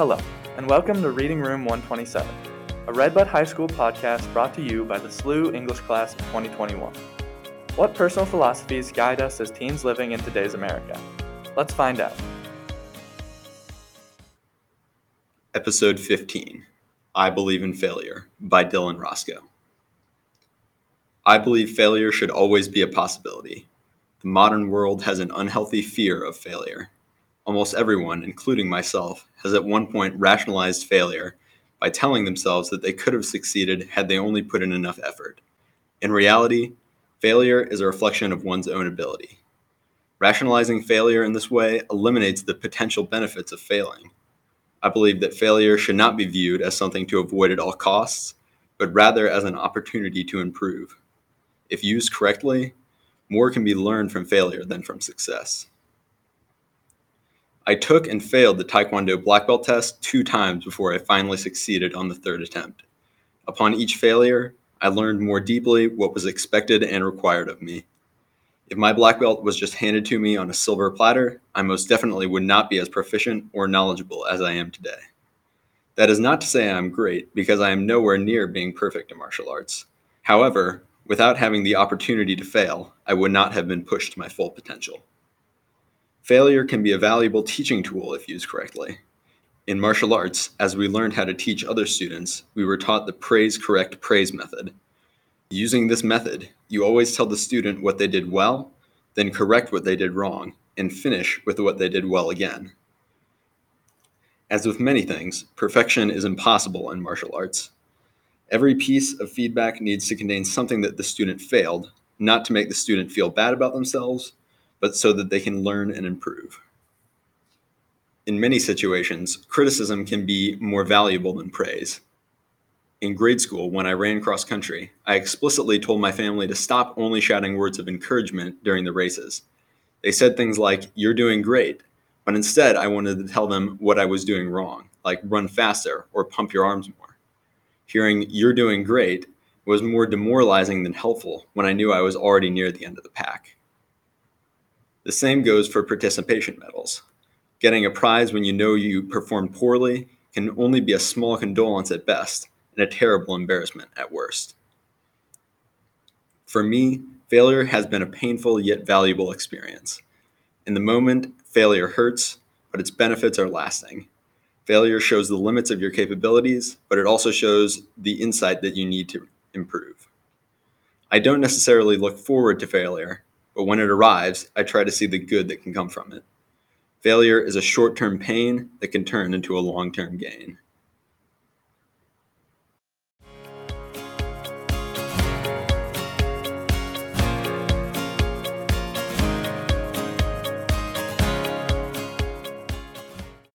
Hello, and welcome to Reading Room 127, a Redbud High School podcast brought to you by the SLU English class of 2021. What personal philosophies guide us as teens living in today's America? Let's find out. Episode 15 I Believe in Failure by Dylan Roscow. I believe failure should always be a possibility. The modern world has an unhealthy fear of failure. Almost everyone, including myself, has at one point rationalized failure by telling themselves that they could have succeeded had they only put in enough effort. In reality, failure is a reflection of one's own ability. Rationalizing failure in this way eliminates the potential benefits of failing. I believe that failure should not be viewed as something to avoid at all costs, but rather as an opportunity to improve. If used correctly, more can be learned from failure than from success. I took and failed the Taekwondo black belt test two times before I finally succeeded on the third attempt. Upon each failure, I learned more deeply what was expected and required of me. If my black belt was just handed to me on a silver platter, I most definitely would not be as proficient or knowledgeable as I am today. That is not to say I am great, because I am nowhere near being perfect in martial arts. However, without having the opportunity to fail, I would not have been pushed to my full potential. Failure can be a valuable teaching tool if used correctly. In martial arts, as we learned how to teach other students, we were taught the praise correct praise method. Using this method, you always tell the student what they did well, then correct what they did wrong, and finish with what they did well again. As with many things, perfection is impossible in martial arts. Every piece of feedback needs to contain something that the student failed, not to make the student feel bad about themselves, but so that they can learn and improve. In many situations, criticism can be more valuable than praise. In grade school, when I ran cross country, I explicitly told my family to stop only shouting words of encouragement during the races. They said things like, You're doing great, but instead I wanted to tell them what I was doing wrong, like run faster or pump your arms more. Hearing, You're doing great, was more demoralizing than helpful when I knew I was already near the end of the pack. The same goes for participation medals. Getting a prize when you know you performed poorly can only be a small condolence at best and a terrible embarrassment at worst. For me, failure has been a painful yet valuable experience. In the moment, failure hurts, but its benefits are lasting. Failure shows the limits of your capabilities, but it also shows the insight that you need to improve. I don't necessarily look forward to failure, but when it arrives, I try to see the good that can come from it. Failure is a short term pain that can turn into a long term gain.